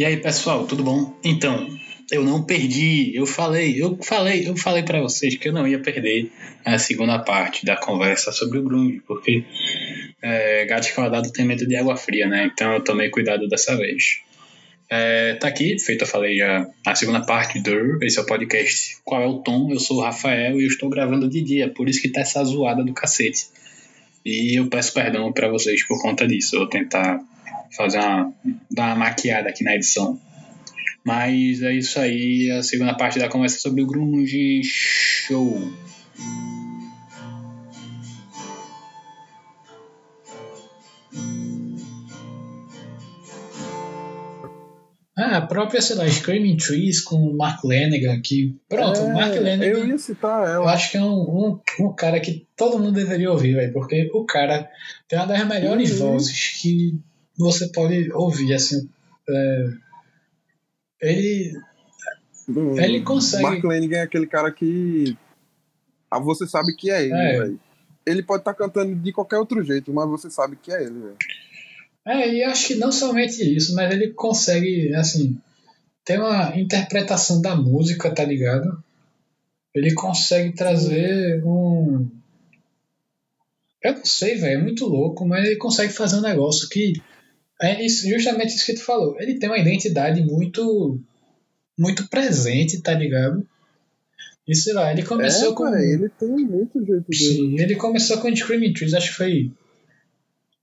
E aí, pessoal, tudo bom? Então, eu não perdi. Eu falei, eu falei, eu falei para vocês que eu não ia perder a segunda parte da conversa sobre o grunge, porque é, gato escaldado tem medo de água fria, né? Então eu tomei cuidado dessa vez. É, tá aqui, feito eu falei já, a segunda parte do esse é o podcast Qual é o Tom? Eu sou o Rafael e eu estou gravando de dia, por isso que tá essa zoada do cacete. E eu peço perdão para vocês por conta disso. Eu vou tentar fazer uma, dar uma maquiada aqui na edição. Mas é isso aí, a segunda parte da conversa sobre o Grunge Show. Ah, a própria, sei lá, Screaming Trees com o Mark Lanegan, que. Pronto, É, o Mark Lanegan. Eu ia citar Eu ela. acho que é um, um, um cara que todo mundo deveria ouvir, velho, porque o cara tem uma das melhores Uhum. vozes que você pode ouvir, assim. é, ele. ele consegue- Mark Lanigan é aquele cara que. Ah, você sabe que é ele, É. velho. Ele pode estar cantando de qualquer outro jeito, mas você sabe que é ele, velho. É, e acho que não somente isso, mas ele consegue, assim, ter uma interpretação da música, tá ligado? Ele consegue trazer um. Eu não sei, velho, é muito louco, mas ele consegue fazer um negócio que. É isso- justamente isso que tu falou. Ele tem uma identidade muito. muito presente, tá ligado? E sei lá, ele começou é, com. velho, ele tem muito jeito dele. Sim, ele começou com Screaming Trees, acho que foi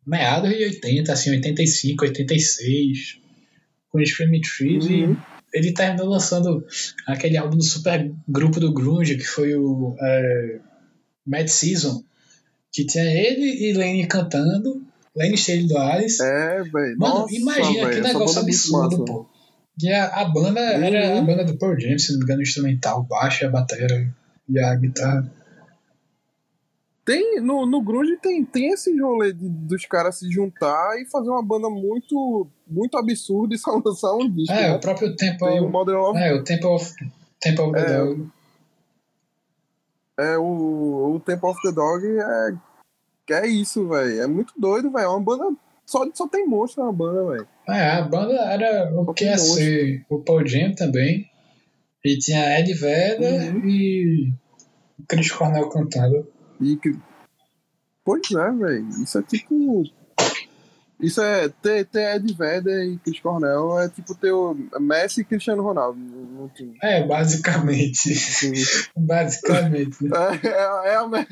meados de 80, assim, 85, 86, com Screaming Trees, Uhum. e ele terminou lançando aquele álbum do super grupo do Grunge, que foi o é, Mad Season, que tinha ele e Lane cantando, Lane Staley do Alice. É, velho. Mano, Nossa, imagina que negócio é absurdo, pô. E a, a banda era a Uhum. banda do Pearl Jam, se não me engano, instrumental, baixo, a bateria e a guitarra. Tem, no, no Grunge tem, tem esse rolê de- dos caras se juntar e fazer uma banda muito, muito absurda e só lançar um disco. É, né? o próprio Temple, Tem o Modern Love é, o Temple of, Temple of the É, Dog. É, o, o Temple of the Dog é, é isso, velho. É muito doido, velho. É uma banda. Só, só tem monstro na banda, velho. É, a banda era o que ia ser o Paul Jam também. E tinha Ed Vedder Uhum. e o Chris Cornell cantando. E que- Pois é, velho. Isso é tipo. Isso é ter, ter Ed Vedder e Chris Cornell é tipo ter o Messi e Cristiano Ronaldo no time. É, basicamente. Basicamente. É, é, é a, me-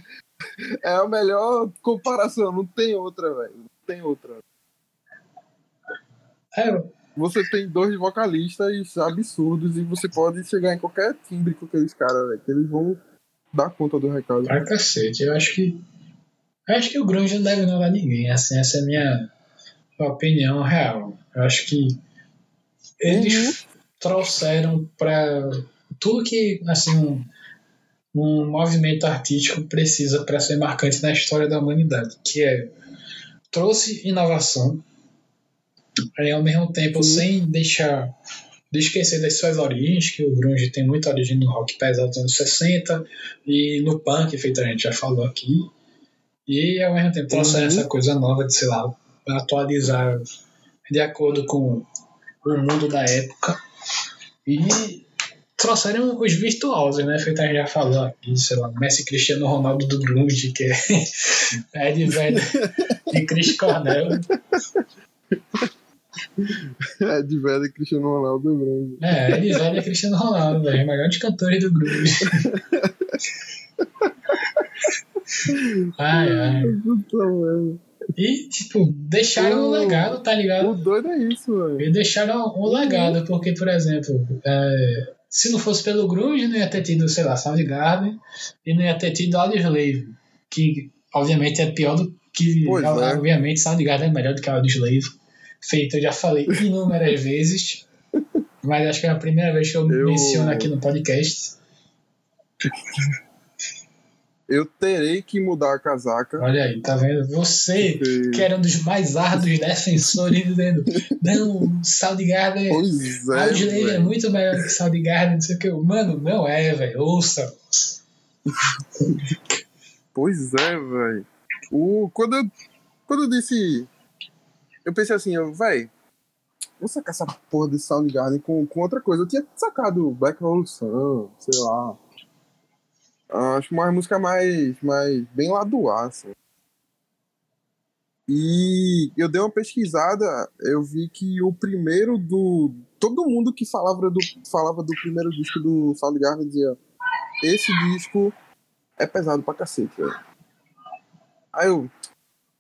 é a melhor comparação, não tem outra, velho. Não tem outra. É, Você tem dois vocalistas absurdos e você pode chegar em qualquer timbre com aqueles caras, velho, que eles vão dar conta do recado. pra cacete. Eu acho que. Eu acho que o Grunge não deve ignorar ninguém. Assim, essa é a minha opinião real. Eu acho que eles trouxeram para tudo que assim um, um movimento artístico precisa para ser marcante na história da humanidade, que é trouxe inovação e ao mesmo tempo Sim. sem deixar de esquecer das suas origens, que o grunge tem muita origem no rock pesado dos anos 60 e no punk, feito a gente já falou aqui. E ao mesmo tempo trouxe Uhum. essa coisa nova de, sei lá, atualizar de acordo com o mundo da época. E trouxeram os virtuosos, né? Feito a gente já falou aqui, sei lá, Messi Cristiano Ronaldo do Grunge, que é Ed Vedder e Chris Cornell. Ed Vedder e Cristiano Ronaldo do grande. É, Ed Vedder e Cristiano Ronaldo, velho, os melhores cantores do Grunge. Ai, ai. Puta merda. E, tipo, deixaram um O- legado, tá ligado? O doido é isso, velho. E deixaram um legado, porque, por exemplo, é, se não fosse pelo Grunge, não ia ter tido, sei lá, Soundgarden e não ia ter tido Audioslave, que obviamente é pior do que. Pois é. obviamente, Soundgarden é melhor do que Audioslave. Feito, eu já falei inúmeras vezes, mas acho que é a primeira vez que eu, Eu- menciono aqui no podcast. Eu terei que mudar a casaca. Olha aí, tá vendo? Você, porque- que era um dos mais árduos defensores, dizendo: não, Soundgarden Pois é, Audioslave é muito melhor que Soundgarden, não sei o que. Mano, não é, velho. Ouça. Pois é, velho. Quando, eu, quando eu disse. Eu pensei assim, eu, véi, vou sacar essa porra de Soundgarden com, com outra coisa. Eu tinha sacado Black Sun, sei lá. Acho uma música mais, mais bem lá do ar, assim. E eu dei uma pesquisada, eu vi que o primeiro do. Todo mundo que falava do, falava do primeiro disco do Soundgarden dizia: Esse disco é pesado pra cacete, velho. Aí eu.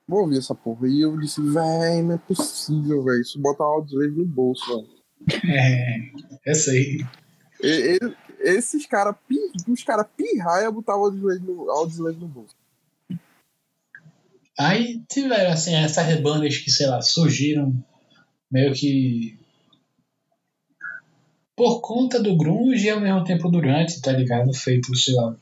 Vou ouvir essa porra. E eu disse: Véi, não é possível, velho. Isso bota o Audioslave no bolso, velho. É, eu sei. E- e- esses caras, os caras pirraia botavam o Audioslave no, Audioslave no bolso. Aí tiveram, assim, essas bandas que, sei lá, surgiram meio que por conta do grunge e ao mesmo tempo durante, tá ligado? Feito, sei lá.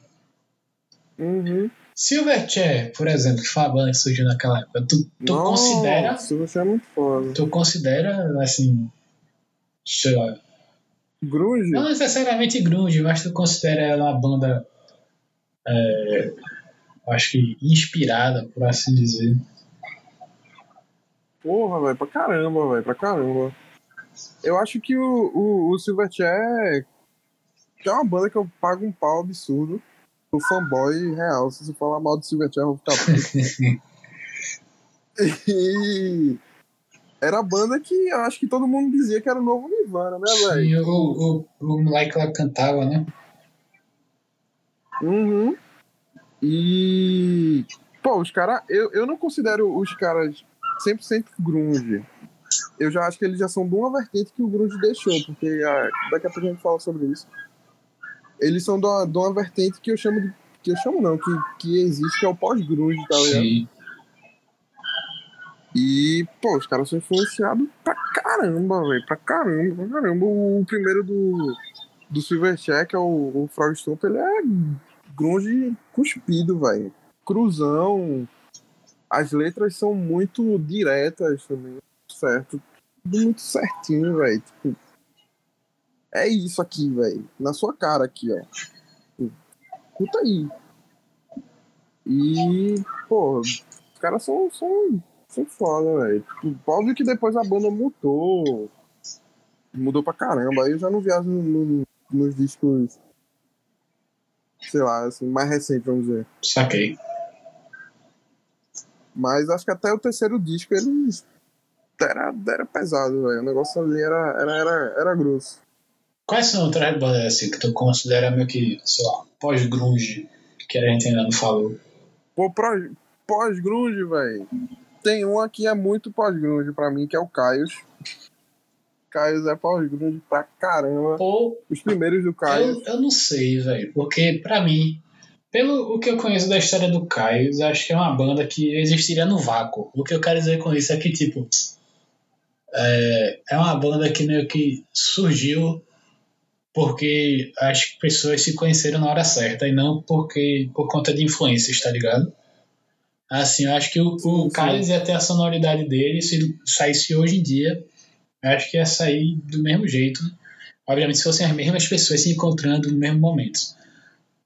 Uhum. Silverchair, por exemplo, que foi a banda que surgiu naquela época. Tu, tu considera, Nossa, você é muito foda. tu considera, assim, sei lá, Grunge? não necessariamente grunge, mas tu considera ela uma banda, é, acho que inspirada, por assim dizer. Porra, velho, pra caramba, velho, pra caramba. Eu acho que o, o, o Silverchair é uma banda que eu pago um pau absurdo. O fanboy real. Se você falar mal do Silverchair, eu vou ficar puto. E era a banda que eu acho que todo mundo dizia que era o novo Nirvana, né, velho? E o, o, o moleque lá cantava, né? Uhum. E. Pô, os caras. Eu, eu não considero os caras 100% grunge. Eu já acho que eles já são de uma vertente que o grunge deixou, porque ah, daqui a pouco a gente fala sobre isso. Eles são de uma, de uma vertente que eu chamo de. Que eu chamo não, que, que existe, que é o pós-grunge, tá ligado? Sim. E, pô, os caras são influenciados pra caramba, velho. Pra caramba, pra caramba. O primeiro do, do Silverchair, que é o, o Frog Stomp, ele é grunge cuspido, velho. Cruzão. As letras são muito diretas também, certo? Tudo muito certinho, velho. Tipo, é isso aqui, velho. Na sua cara aqui, ó. Escuta aí. E, pô, os caras são, são são foda, velho. Tipo, óbvio que depois a banda mudou. Mudou pra caramba. Aí eu já não viajo no- no- nos discos. Sei lá, assim, mais recentes, vamos dizer. Saquei. Mas acho que até o terceiro disco eles. Era, era pesado, velho. O negócio ali era, era, era, era grosso. Quais são outras bandas assim que tu considera meio que, sei lá, pós-grunge, que a gente ainda não falou? Pô, pós-grunge, velho. Tem uma que é muito pós-grunge pra mim, que é o Caios. Caios é pós-grunge pra caramba. Pô, Os primeiros do Caios. eu, eu não sei, velho, porque pra mim, pelo o que eu conheço da história do Caio, eu acho que é uma banda que existiria no vácuo. O que eu quero dizer com isso é que, tipo, é, é uma banda que meio que surgiu porque as pessoas se conheceram na hora certa e não porque por conta de influências, tá ligado? Assim, eu acho que o, o. Caio ia ter a sonoridade dele se saísse hoje em dia. Acho que ia sair do mesmo jeito. Obviamente, se fossem as mesmas pessoas se encontrando no mesmo momento.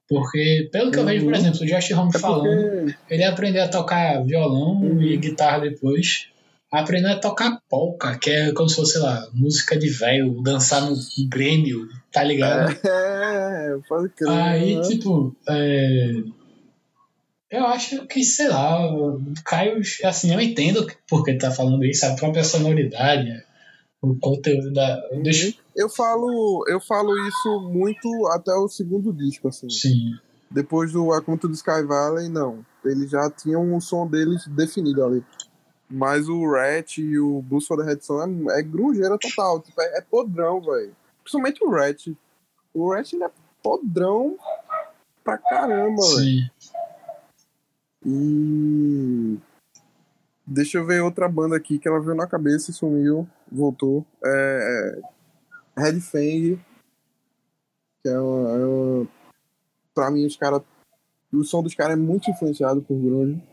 Porque, pelo que eu vejo, por Uhum. exemplo, o Josh Homme É falando, porque. ele aprendeu a tocar violão Uhum. e guitarra depois. Aprendeu a tocar polka, que é como se fosse, sei lá, música de velho, dançar no Grêmio, tá ligado? É, pode crer. Aí, né? tipo, é, eu acho que, sei lá, o Caio, assim, eu entendo porque ele tá falando isso, a própria sonoridade, o conteúdo da. Deixa... Eu falo, eu falo isso muito até o segundo disco, assim. Sim, Depois do A Conta do Sky Valley, não. Eles já tinham o som deles definido ali. Mas o Rat e o Blues for the Red Sun é, é grungeira total. Tipo, é, é podrão, velho. Principalmente o Rat. O Rat ele é podrão pra caramba, velho. E. Deixa eu ver outra banda aqui que ela veio na cabeça e sumiu, voltou. É. é Red Fang. Que é uma. É uma pra mim, os caras. O som dos caras é muito influenciado por Grunge.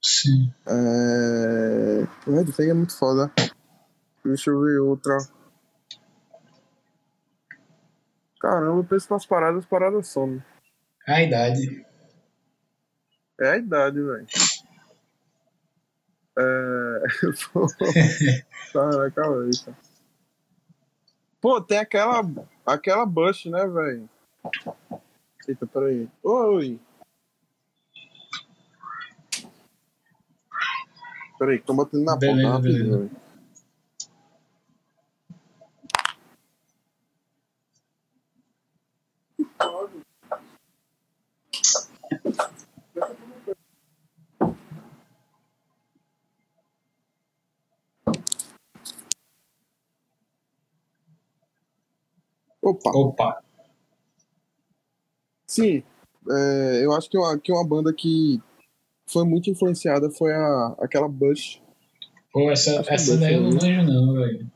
Sim. É... O Red Fang é muito foda. Deixa eu ver outra. Caramba, eu penso nas paradas, as paradas somem. A idade. É a idade, velho. É. Pô, tá na cabeça. Pô, tem aquela, aquela Bush, né, velho? Eita, peraí. Oi. Peraí, tô batendo na Beleza, porta beleza. rapidinho, Opa, Opa, sim. é, eu acho que uma, que uma banda que foi muito influenciada foi a, aquela Bush. pô, essa, que essa daí eu não né? manjo não, velho.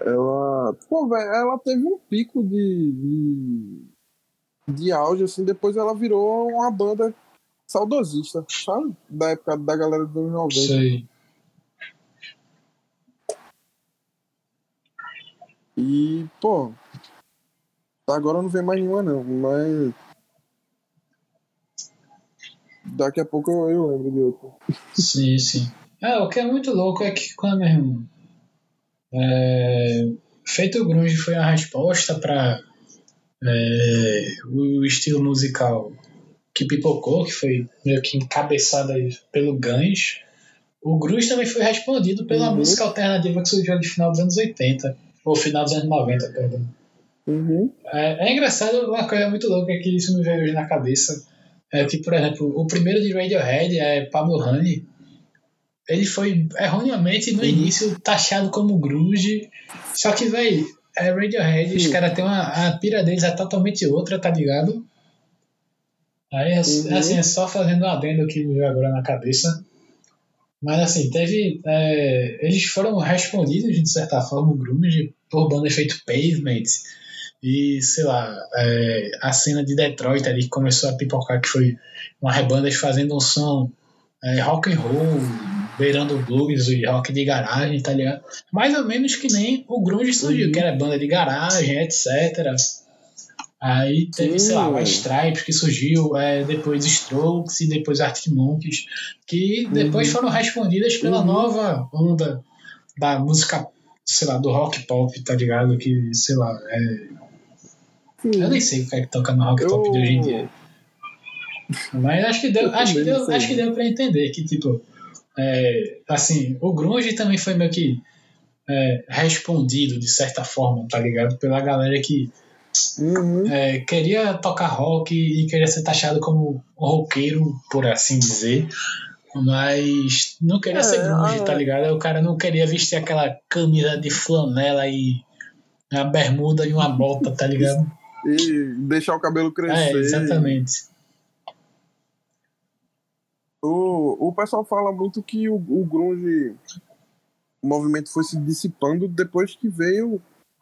Ela. Pô, velho, ela teve um pico de, de. de auge, assim, depois ela virou uma banda saudosista, sabe? Da época da galera dos anos 90. Isso aí. E, pô. Agora não vem mais nenhuma, não, mas. Daqui a pouco eu, eu lembro de outra. Sim, sim. É, o que é muito louco é que quando mesmo. É, feito o grunge foi a resposta para o estilo musical que pipocou, que foi meio que encabeçado aí pelo Guns. O grunge também foi respondido pela Uhum. música alternativa que surgiu no final dos anos 80, ou final dos anos 90, perdão. Uhum. É, é engraçado, uma coisa muito louca que isso me veio hoje na cabeça. É que, por exemplo, o primeiro de Radiohead é Pablo Honey. Ele foi erroneamente no Uhum. início taxado como grunge. Só que, velho, é Radiohead, os Sim. caras têm uma. A pira deles é totalmente outra, tá ligado? Aí, assim, Uhum. assim, é só fazendo um adendo que me veio agora na cabeça. Mas assim, teve. é, eles foram respondidos, de certa forma, o grunge, por banda feito Pavement. E, sei lá, é, a cena de Detroit ali que começou a pipocar, que foi uma rebandas fazendo um som é, rock and roll, beirando blues e rock de garagem, tá ligado? Mais ou menos que nem o grunge surgiu, Uhum. que era banda de garagem, etc. Aí teve, Sim, sei lá, o velho. Stripes que surgiu, é, depois Strokes e depois Arctic Monkeys, que depois Uhum. foram respondidas pela Uhum. nova onda da música, sei lá, do rock pop, tá ligado? Que, sei lá, é, eu nem sei o que é que toca no rock pop de hoje em dia. Mas acho que deu, Eu acho que deu, sei. acho que deu pra entender que, tipo, é, assim, o grunge também foi meio que é, respondido, de certa forma, tá ligado? Pela galera que Uhum. é, queria tocar rock e queria ser taxado como roqueiro, por assim dizer, mas não queria É, ser grunge, ah, tá ligado? O cara não queria vestir aquela camisa de flanela e uma bermuda e uma bota, tá ligado? E deixar o cabelo É, crescer. exatamente. O, pessoal fala muito que o, o grunge, o movimento foi se dissipando depois que veio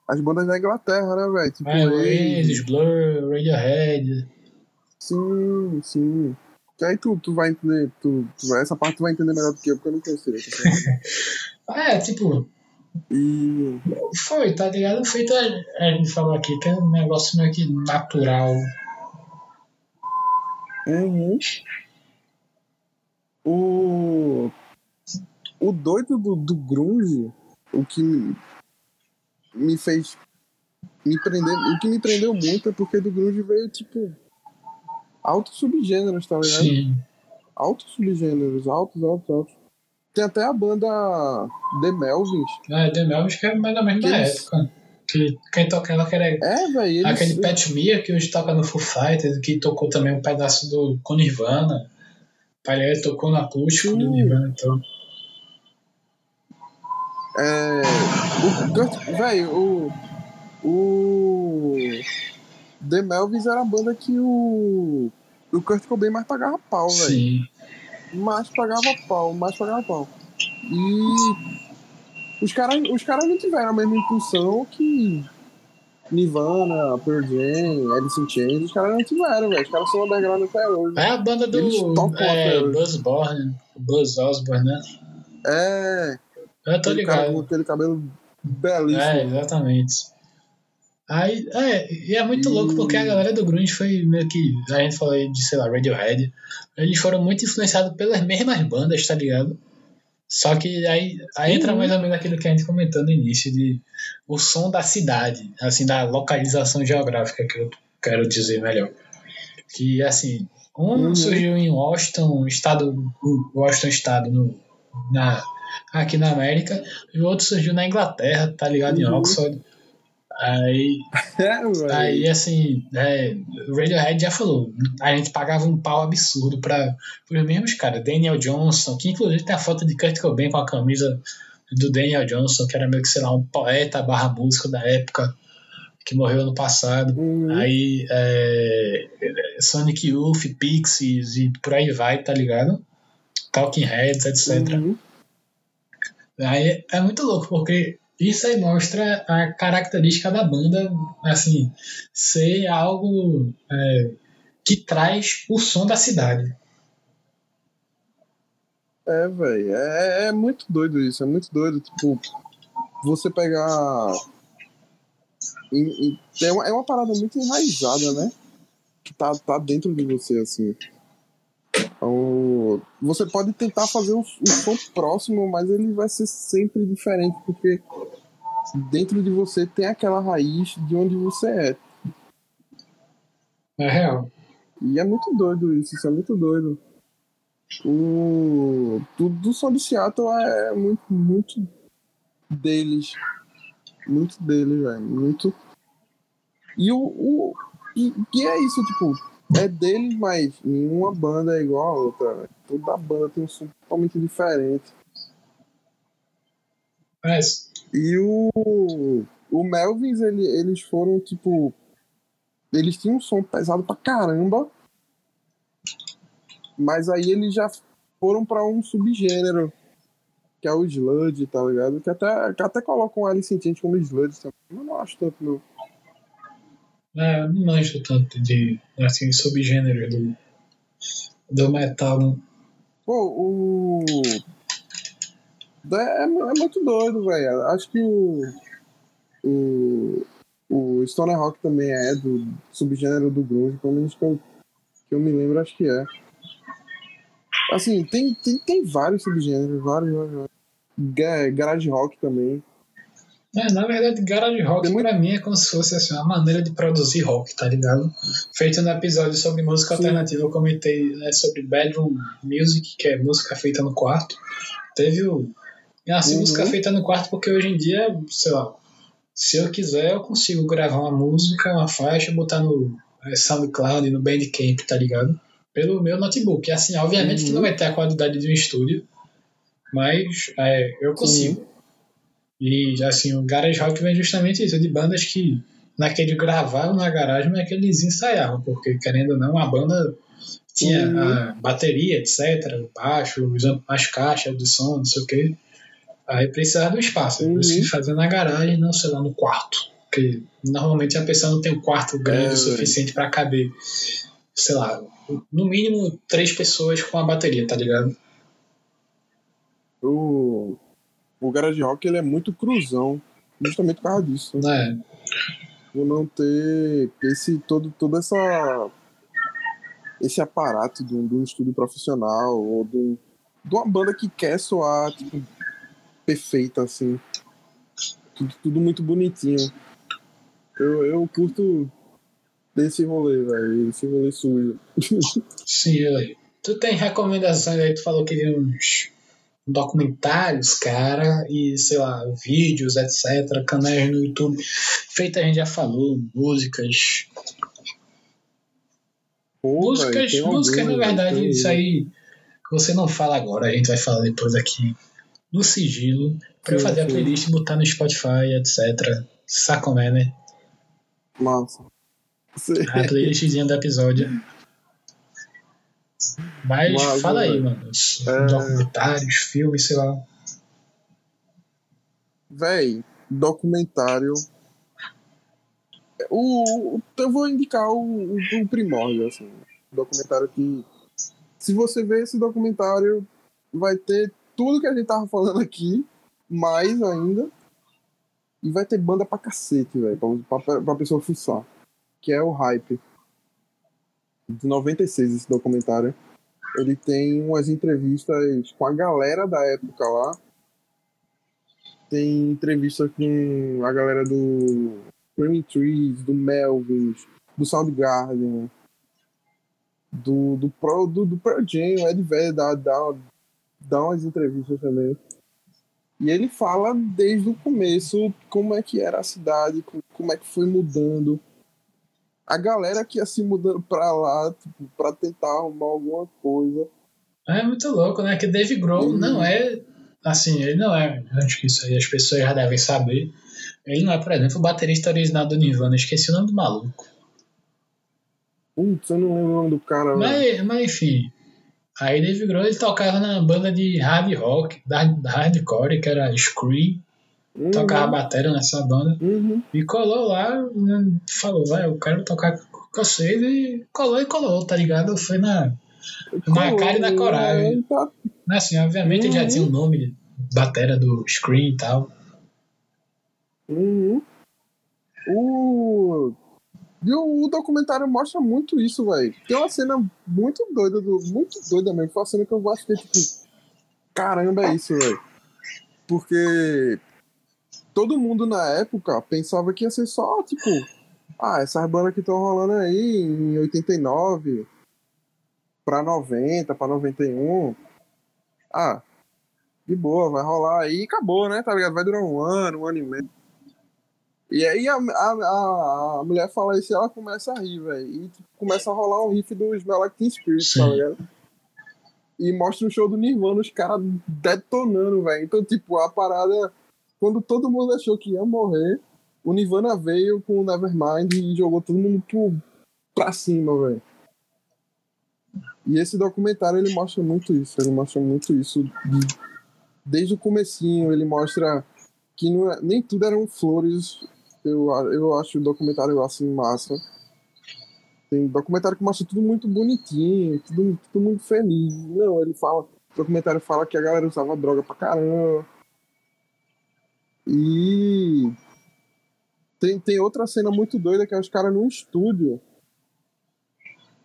as bandas da Inglaterra, né, velho? Tipo, É, Oasis. Blur, Radiohead. Sim, sim. Que aí tu, tu vai entender, tu, tu essa parte tu vai entender melhor do que eu, porque eu não conhecia. É, tipo, E foi, tá ligado? Feito, a, a gente falou aqui que é um negócio meio que natural. Uhum. O, o doido do, do grunge, o que me, me fez me prender, o que me prendeu muito é porque do grunge veio, tipo, altos subgêneros, tá ligado? Sim. Altos subgêneros, altos, altos, altos. Tem até a banda The Melvins. É, The Melvins que é mais ou menos da época. Que quem toca ela que era É, velho, eles... aquele Pat Mia que hoje toca no Foo Fighters, que tocou também um pedaço do com Nirvana. Ele tocou no acústico do. Nirvana, então. É, o velho, o, o The Melvins era a banda que o o Kurt Cobain mais pagava pau, velho. Sim. Mais pagava pau, mais pagava pau. E os caras os caras não tiveram a mesma impulsão que Nirvana, Pearl Jam, Alice in Chains, os caras não tiveram, velho. Os caras são underground até hoje. É a banda do Eles tocam é. Buzz Borne, Buzz Osborne, né? É, Eu tô aquele cara com ligado. aquele cabelo belíssimo. É, exatamente. Aí, é, e é muito E- louco porque a galera do Grunge foi meio que. A gente falou aí de, sei lá, Radiohead. Eles foram muito influenciados pelas mesmas bandas, tá ligado? Só que aí, aí entra mais ou menos aquilo que a gente comentou no início, de o som da cidade, assim, da localização geográfica que eu quero dizer melhor. Que assim, um Uhum. surgiu em Washington, estado, Washington estado no, na, aqui na América, e o outro surgiu na Inglaterra, tá ligado? Em Uhum. Oxford. Aí, É, aí assim, é, o Radiohead já falou, a gente pagava um pau absurdo para os mesmos caras, Daniel Johnson, que inclusive tem a foto de Kurt Cobain com a camisa do Daniel Johnson, que era meio que, sei lá, um poeta barra músico da época, que morreu ano passado. Uhum. Aí, é, Sonic Youth, Pixies e por aí vai, tá ligado? Talking Heads, etc. Uhum. Aí é muito louco, porque isso aí mostra a característica da banda, assim, ser algo é, que traz o som da cidade. É, velho. É, é muito doido isso. É muito doido. Tipo, você pegar. é, uma, é uma parada muito enraizada, né? Que tá, tá dentro de você, assim. Você pode tentar fazer o, o som próximo, mas ele vai ser sempre diferente, porque dentro de você tem aquela raiz de onde você é. É real. E é muito doido isso, isso é muito doido. O do, do som de Seattle é muito, muito deles. Muito deles, velho. Muito. E o. o e, e é isso, tipo, é deles, mas nenhuma banda é igual a outra. velho. Toda banda tem um som totalmente diferente. Mas, E o, o Melvins, ele, eles foram, tipo. Eles tinham um som pesado pra caramba. Mas aí eles já foram pra um subgênero. Que é o Sludge, tá ligado? Que até, que até colocam Alice in Chains como Sludge também. Mas não acho tanto, não. É, eu não manjo tanto de assim, subgênero do, do metal. Pô, o. É, é muito doido, velho. Acho que o. O. O Stoner Rock também é do subgênero do Grunge, pelo menos que eu, que eu me lembro, acho que é. Assim, tem, tem, tem vários subgêneros, vários, vários. vários. Ga- Garage Rock também. É, na verdade, garage rock muito- pra mim é como se fosse assim, uma maneira de produzir rock, tá ligado? Feito no episódio sobre música Sim. alternativa, eu comentei né, sobre bedroom music, que é música feita no quarto. Teve o. Assim, Uhum. música feita no quarto, porque hoje em dia, sei lá, se eu quiser, eu consigo gravar uma música, uma faixa, botar no é, SoundCloud, no Bandcamp, tá ligado? Pelo meu notebook. E assim, obviamente que Uhum. não vai ter a qualidade de um estúdio, mas é, eu consigo. E assim, o garage rock vem justamente isso, de bandas que naquele gravavam na garagem, mas que eles ensaiavam, porque querendo ou não, a banda tinha Uhum. a bateria, etc, o baixo, as caixas de som, não sei o que. Aí precisava do espaço, Uhum. por isso que fazer na garagem, não sei lá, no quarto. Porque normalmente a pessoa não tem um quarto grande É, o suficiente para caber, sei lá, no mínimo três pessoas com a bateria, tá ligado? O, o Garage Rock ele é muito cruzão, justamente por causa disso. Né? por não ter esse todo toda essa esse aparato de um, de um estúdio profissional ou de, um- de uma banda que quer soar tipo, perfeita assim tudo, tudo muito bonitinho eu, eu curto desse rolê velho esse rolê sujo Sim, aí. Tu tem recomendações aí, tu falou que viu uns documentários, cara, e sei lá, vídeos, etc, canais no YouTube. Feita a gente já falou, músicas. Pô, músicas, músicas, na verdade, tem- isso aí você não fala agora, a gente vai falar depois aqui no sigilo, pra eu Sim, fazer a sim. playlist, botar no Spotify, etc. Sabe como é, né? massa A playlistzinha do episódio. Mas fala aí, mano. é- Documentários, filmes, sei lá. Véi, documentário. O, eu vou indicar o, o, o primórdio, assim. Documentário que. Se você ver esse documentário, vai ter tudo que a gente tava falando aqui, mais ainda. E vai ter banda pra cacete, velho, pra, pra, pra pessoa fuçar. Que é o Hype. De 96, esse documentário. ele tem umas entrevistas com a galera da época lá. Tem entrevista com a galera do Screaming Trees, do Melvins, do Soundgarden, do, do, Pro, do, do Pearl Jam, o Ed Vedder dá, dá, dá umas entrevistas também. E ele fala desde o começo como é que era a cidade, como é que foi mudando. A galera que ia se mudando pra lá, tipo, pra tentar arrumar alguma coisa. É muito louco, né? Que Dave Grohl não é. Assim, ele não é. Acho que isso aí as pessoas já devem saber. Ele não é, por exemplo, o baterista original do Nirvana. Esqueci o nome do maluco. Putz, eu não lembro o nome do cara. Mas, mas enfim. Aí Dave Grohl ele tocava na banda de hard rock, da, da hardcore, que era Scream. Uhum. Tocava bateria nessa banda. Uhum. E colou lá, né, falou, vai, eu quero tocar com vocês. E colou e colou, tá ligado? Foi na, na cara e na coragem. Tá... Assim, obviamente uhum. ele já tinha o nome, batera do Scream e tal. Uhum. O e o, o documentário mostra muito isso, velho. Tem uma cena muito doida, do, muito doida mesmo. Foi uma cena que eu acho que tipo, caramba, é isso, velho. Porque todo mundo na época pensava que ia ser só, tipo, ah, essas bandas que estão rolando aí em 89 pra 90, pra 91. Ah, de boa, vai rolar aí e acabou, né? Tá ligado? Vai durar um ano, um ano e meio. E aí a, a, a, mulher fala isso e ela começa a rir, velho. E tipo, começa a rolar um riff do Smell Like Teen Spirit, tá ligado? E mostra um show do Nirvana, os caras detonando, velho. Então, tipo, a parada. Quando todo mundo achou que ia morrer, o Nirvana veio com o Nevermind e jogou todo mundo pro, pra cima, velho. E esse documentário ele mostra muito isso. Ele mostra muito isso de, desde o comecinho. Ele mostra que não, é, nem tudo eram flores eu, eu acho o documentário assim massa. Tem documentário que mostra tudo muito bonitinho, tudo, tudo muito feliz. Não, ele fala. O documentário fala que a galera usava droga pra caramba. E. Tem, tem outra cena muito doida que é os caras num estúdio.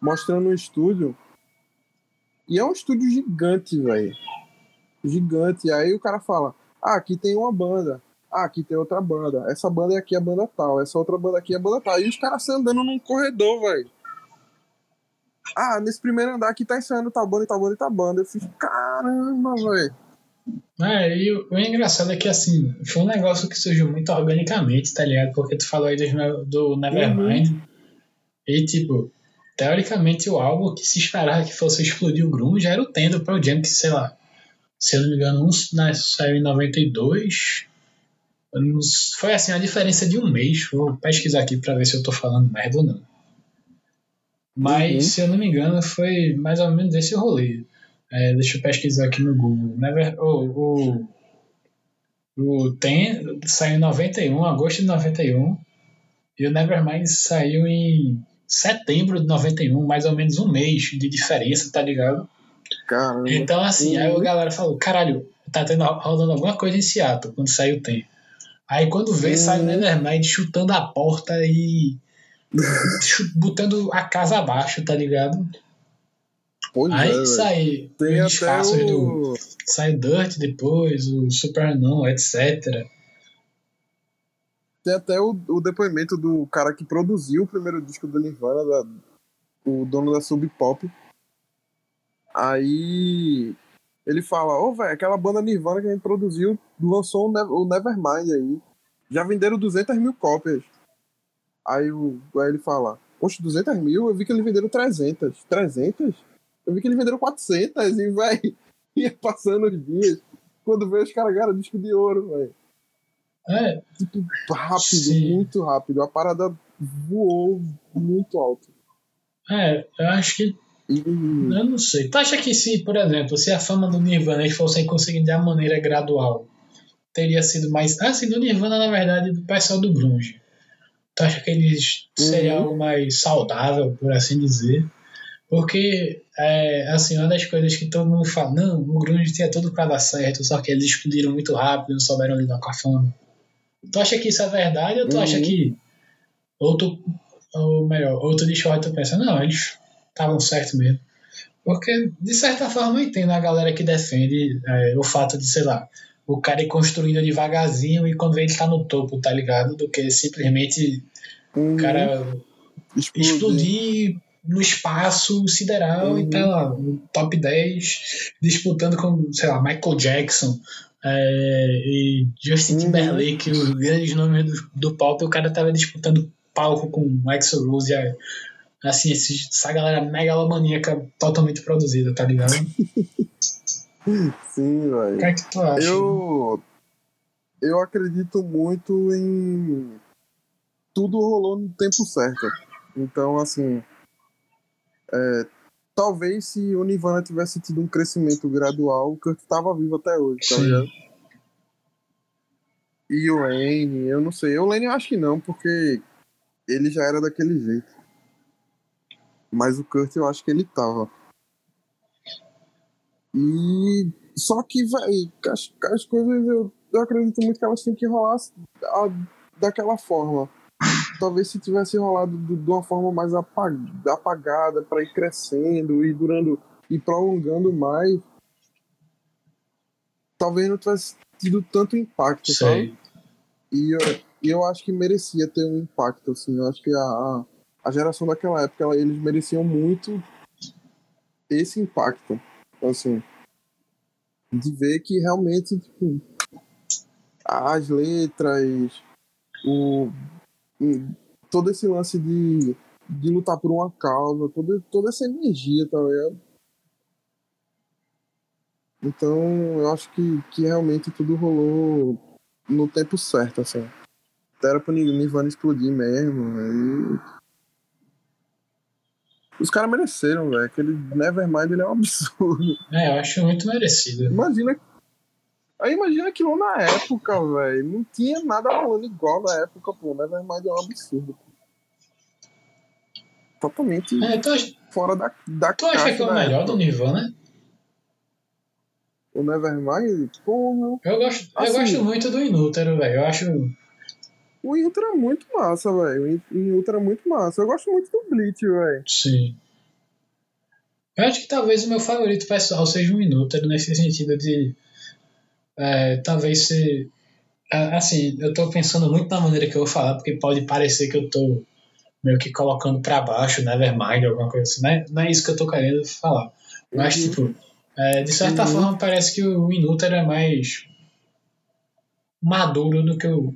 Mostrando um estúdio. E é um estúdio gigante, velho. Gigante. E aí o cara fala: Ah, aqui tem uma banda. Ah, aqui tem outra banda. Essa banda aqui é a banda tal. Essa outra banda aqui é a banda tal. E os caras andando num corredor, velho. Ah, nesse primeiro andar aqui tá ensaiando tal banda e tal banda e tal banda. Eu fiz, caramba, velho. É, e o, o, engraçado é que, assim, foi um negócio que surgiu muito organicamente, tá ligado? Porque tu falou aí do, do Nevermind. Uhum. E, tipo, teoricamente o álbum que se esperava que fosse explodir o grunge era o Tendo Pro Jam, que, sei lá, se eu não me engano, um né, saiu em 92 foi assim, a diferença de um mês. Vou pesquisar aqui para ver se eu tô falando merda ou não. Mas, uhum. se eu não me engano, foi mais ou menos esse rolê. É, deixa eu pesquisar aqui no Google. Never, o, o, o Tem saiu em 91, agosto de 91. E o Nevermind saiu em setembro de 91, mais ou menos um mês de diferença, tá ligado? Caramba. Então, assim, uhum. aí a galera falou: caralho, tá tendo, rolando alguma coisa em Seattle quando saiu o Tem. Aí quando vê, sai o Nevermind chutando a porta e botando a casa abaixo, tá ligado? Pois aí é, sai Tem os espaços o... do. Sai Dirt depois, o Super Não, etc. Tem até o, o, depoimento do cara que produziu o primeiro disco do Nirvana, da, o dono da Sub Pop. Aí ele fala, ô, oh, velho, aquela banda Nirvana que a gente produziu lançou o Nevermind aí. Já venderam 200 mil cópias. Aí, o, aí ele fala, poxa, 200 mil? Eu vi que eles venderam 300. 300? Eu vi que eles venderam 400 e, velho, ia passando os dias. Quando veio os caras ganharam disco de ouro, velho. É. Tipo, rápido, Sim. muito rápido. A parada voou muito alto. É, eu acho que eu não sei. Tu acha que se, por exemplo, se a fama do Nirvana eles fossem conseguindo de uma maneira gradual, teria sido mais. Ah, sim, do Nirvana, na verdade, do pessoal do Grunge. Tu acha que eles uhum. seria algo mais saudável, por assim dizer? Porque, é, assim, uma das coisas que todo mundo fala, não, o Grunge tinha tudo pra dar certo, só que eles explodiram muito rápido, não souberam lidar com a fama. Tu acha que isso é verdade ou tu uhum. acha que. Ou tu. Ou melhor, ou tu discorda e tu pensa, não, eles estavam certos mesmo. Porque, de certa forma, eu entendo a galera que defende é, o fato de, sei lá, o cara ir construindo devagarzinho e quando ele tá no topo, tá ligado? Do que simplesmente Uhum. o cara Explodir. explodir no espaço sideral e Uhum. tá lá, no top 10, disputando com, sei lá, Michael Jackson é, e Justin Uhum. Timberlake, os grandes nomes do, do pop, e o cara tava disputando palco com Axl Rose, e, assim, esse- essa galera megalomaníaca totalmente produzida, tá ligado? Sim, O velho. que é que tu acha? Eu, eu acredito muito em tudo rolou no tempo certo. Então, assim, é, talvez se o Nirvana tivesse tido um crescimento gradual, o Kurt tava vivo até hoje, tá ligado? E o Lane, eu não sei. O Lane eu acho que não, porque ele já era daquele jeito. Mas o Kurt eu acho que ele tava. E só que, velho, as, as coisas eu, eu acredito muito que elas têm que rolar a- daquela forma. Talvez se tivesse rolado de, uma forma mais apa- apagada para ir crescendo e durando e prolongando mais, talvez não tivesse tido tanto impacto, sabe? E eu, eu acho que merecia ter um impacto, assim. Eu acho que a, a, geração daquela época, ela- eles mereciam muito esse impacto, assim. De ver que realmente, tipo, as letras, o, todo esse lance de, de lutar por uma causa, toda, toda essa energia, tá ligado? Então, eu acho que, que realmente tudo rolou no tempo certo, assim. Era pro Nirvana explodir mesmo. Os caras mereceram, velho. Aquele Nevermind ele é um absurdo. É, eu acho muito merecido. Imagina. Aí imagina aquilo na época, velho. Não tinha nada rolando igual na época, pô. Nevermind é um absurdo. Totalmente É, tu, acha, fora da, da tu acha caixa que é o melhor época. do Nirvana? O Nevermind, porra. Eu gosto, eu Assim. gosto muito do Inútero, velho. Eu acho. O Ultra é muito massa, velho. O Ultra é muito massa. Eu gosto muito do Bleach, velho. Sim. Eu acho que talvez o meu favorito pessoal seja o Inútero, nesse sentido de. É, talvez ser. a- Assim, eu tô pensando muito na maneira que eu vou falar, porque pode parecer que eu tô meio que colocando pra baixo, Nevermind, alguma coisa assim. Não é, não é isso que eu tô querendo falar. Mas, Uhum. tipo, é, de certa Uhum. forma parece que o Inútero é mais maduro do que o.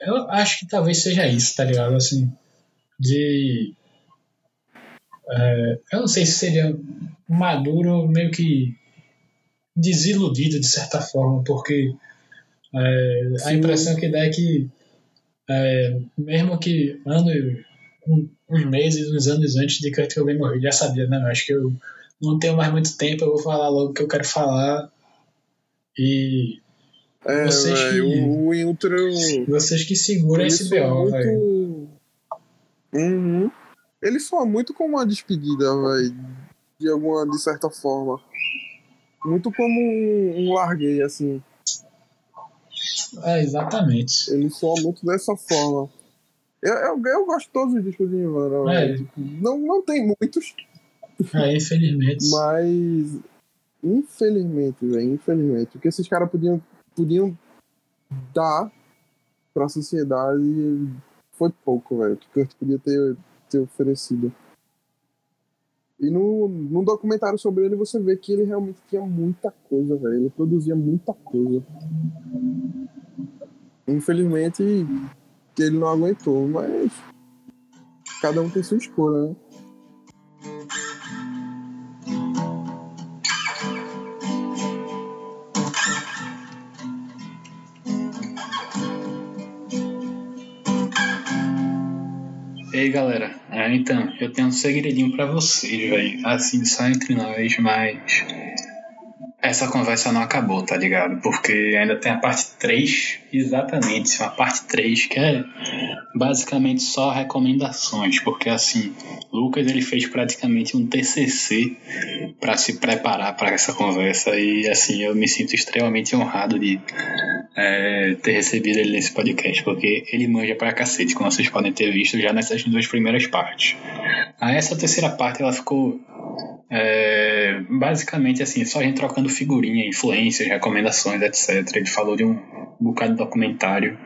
Eu acho que talvez seja isso, tá ligado? Assim, de. é, eu não sei se seria maduro, meio que desiludido de certa forma, porque é, a impressão que dá é que, é, mesmo que anos, um- uns meses, uns anos antes de Kurt Cobain morrer, eu já sabia, né? Acho que eu não tenho mais muito tempo, eu vou falar logo o que eu quero falar. E É, Vocês velho. que- O, o Ultra. vocês que seguram esse BO, velho. muito. Uhum. Ele soa muito como uma despedida, velho. De alguma, de certa forma. Muito como um, um larguei, assim. É, exatamente. Ele soa muito dessa forma. Eu, eu, eu gosto de todos os discos de Nirvana, É. velho. Tipo, Não, não tem muitos, É, infelizmente. mas. Infelizmente, velho. Infelizmente. O que esses caras podiam, podiam dar pra sociedade foi pouco, velho. O que Kurt podia ter, ter oferecido. E no, no documentário sobre ele você vê que ele realmente tinha muita coisa, velho. Ele produzia muita coisa. Infelizmente, ele não aguentou, mas cada um tem sua escolha, né? Ei galera, é, então, eu tenho um segredinho pra vocês, velho. Assim, só entre nós, mas. Essa conversa não acabou, tá ligado? Porque ainda tem a parte 3, exatamente, uma parte 3 que é basicamente só recomendações, porque assim, Lucas ele fez praticamente um TCC pra se preparar para essa conversa e assim, eu me sinto extremamente honrado de é, ter recebido ele nesse podcast, porque ele manja pra cacete, como vocês podem ter visto já nessas duas primeiras partes. Aí essa terceira parte ela ficou é, basicamente assim, só a gente trocando figurinha, influências, recomendações, etc. Ele falou de um bocado de documentário.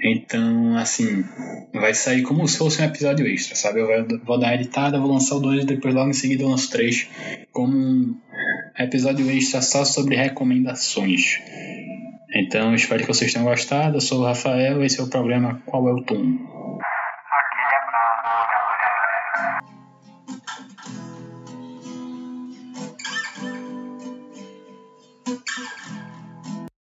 Então, assim, vai sair como se fosse um episódio extra, sabe? Eu vou dar a editada, vou lançar o 2 e depois logo em seguida eu lanço 3 como um episódio extra só sobre recomendações. Então, espero que vocês tenham gostado. Eu sou o Rafael, esse é o programa Qual é o Tom?